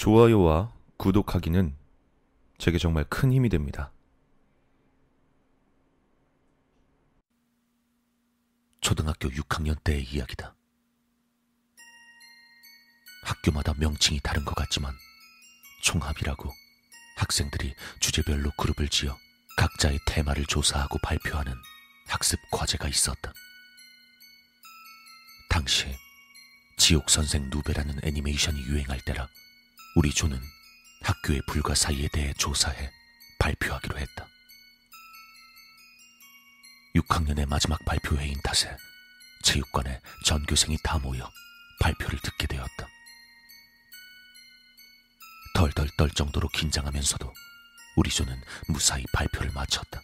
좋아요와 구독하기는 제게 정말 큰 힘이 됩니다. 초등학교 6학년 때의 이야기다. 학교마다 명칭이 다른 것 같지만 총합이라고 학생들이 주제별로 그룹을 지어 각자의 테마를 조사하고 발표하는 학습 과제가 있었다. 당시에 지옥 선생 누베라는 애니메이션이 유행할 때라 우리 조는 학교의 불가사의에 대해 조사해 발표하기로 했다. 6학년의 마지막 발표회인 탓에 체육관에 전교생이 다 모여 발표를 듣게 되었다. 덜덜 떨 정도로 긴장하면서도 우리 조는 무사히 발표를 마쳤다.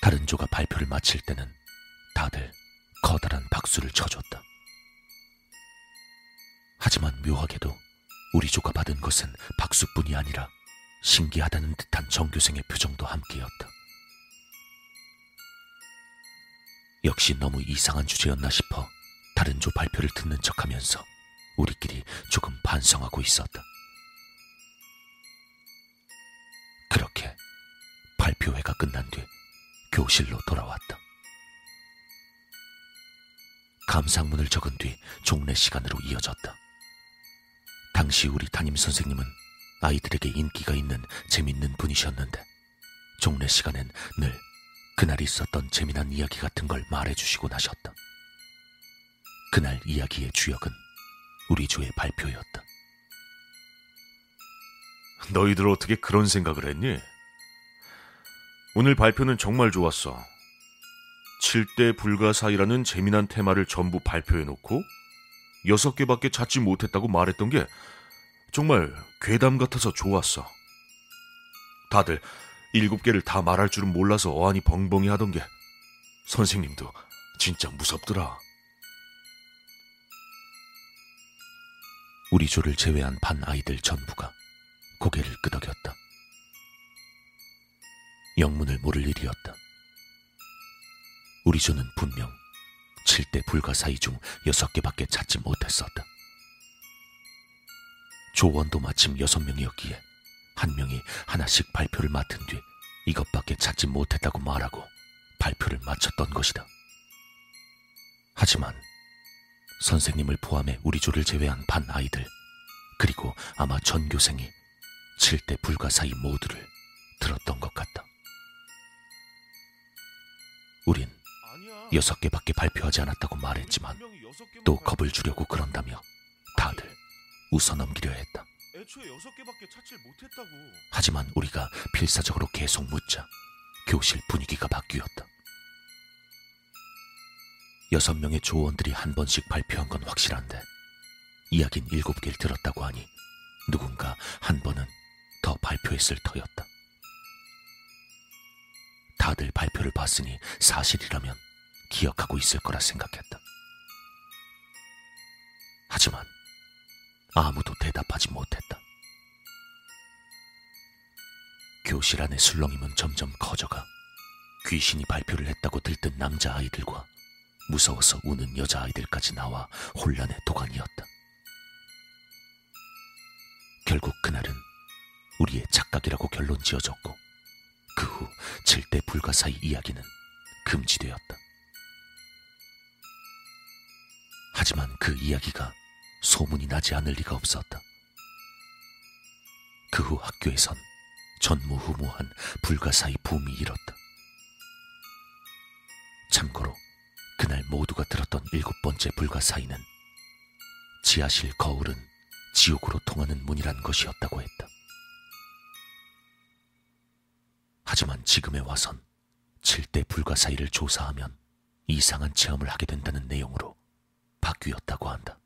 다른 조가 발표를 마칠 때는 다들 커다란 박수를 쳐줬다. 하지만 묘하게도 우리 조가 받은 것은 박수뿐이 아니라 신기하다는 듯한 정교생의 표정도 함께였다. 역시 너무 이상한 주제였나 싶어 다른 조 발표를 듣는 척 하면서 우리끼리 조금 반성하고 있었다. 그렇게 발표회가 끝난 뒤 교실로 돌아왔다. 감상문을 적은 뒤 종례 시간으로 이어졌다. 당시 우리 담임 선생님은 아이들에게 인기가 있는 재밌는 분이셨는데 종례 시간엔 늘 그날 있었던 재미난 이야기 같은 걸 말해주시고 나셨다. 그날 이야기의 주역은 우리 조의 발표였다. 너희들 어떻게 그런 생각을 했니? 오늘 발표는 정말 좋았어. 7대 불가사의라는 재미난 테마를 전부 발표해놓고 6개밖에 찾지 못했다고 말했던 게 정말 괴담 같아서 좋았어. 다들 7개를 다 말할 줄은 몰라서 어안이 벙벙이 하던 게 선생님도 진짜 무섭더라. 우리 조를 제외한 반 아이들 전부가 고개를 끄덕였다. 영문을 모를 일이었다. 우리 조는 분명 7대 불가사의 중 6개밖에 찾지 못했었다. 조원도 마침 6명이었기에 한 명이 하나씩 발표를 맡은 뒤 이것밖에 찾지 못했다고 말하고 발표를 마쳤던 것이다. 하지만 선생님을 포함해 우리 조를 제외한 반 아이들 그리고 아마 전교생이 7대 불가사의 모두를 들었던 것 같다. 우린 여섯 개밖에 발표하지 않았다고 말했지만 또 겁을 주려고 그런다며 다들 웃어넘기려 했다. 애초에 여섯 개밖에 찾질 못했다고. 하지만 우리가 필사적으로 계속 묻자 교실 분위기가 바뀌었다. 여섯 명의 조원들이 한 번씩 발표한 건 확실한데 이야긴 일곱 개를 들었다고 하니 누군가 한 번은 더 발표했을 터였다. 다들 발표를 봤으니 사실이라면 기억하고 있을 거라 생각했다. 하지만 아무도 대답하지 못했다. 교실 안의 술렁임은 점점 커져가 귀신이 발표를 했다고 들뜬 남자아이들과 무서워서 우는 여자아이들까지 나와 혼란의 도가니였다. 결국 그날은 우리의 착각이라고 결론 지어졌고 그후 7대 불가사의 이야기는 금지되었다. 하지만 그 이야기가 소문이 나지 않을 리가 없었다. 그 후 학교에선 전무후무한 불가사의 붐이 일었다. 참고로 그날 모두가 들었던 일곱 번째 불가사의는 지하실 거울은 지옥으로 통하는 문이란 것이었다고 했다. 하지만 지금에 와선 7대 불가사의를 조사하면 이상한 체험을 하게 된다는 내용으로 바뀌었다고 한다.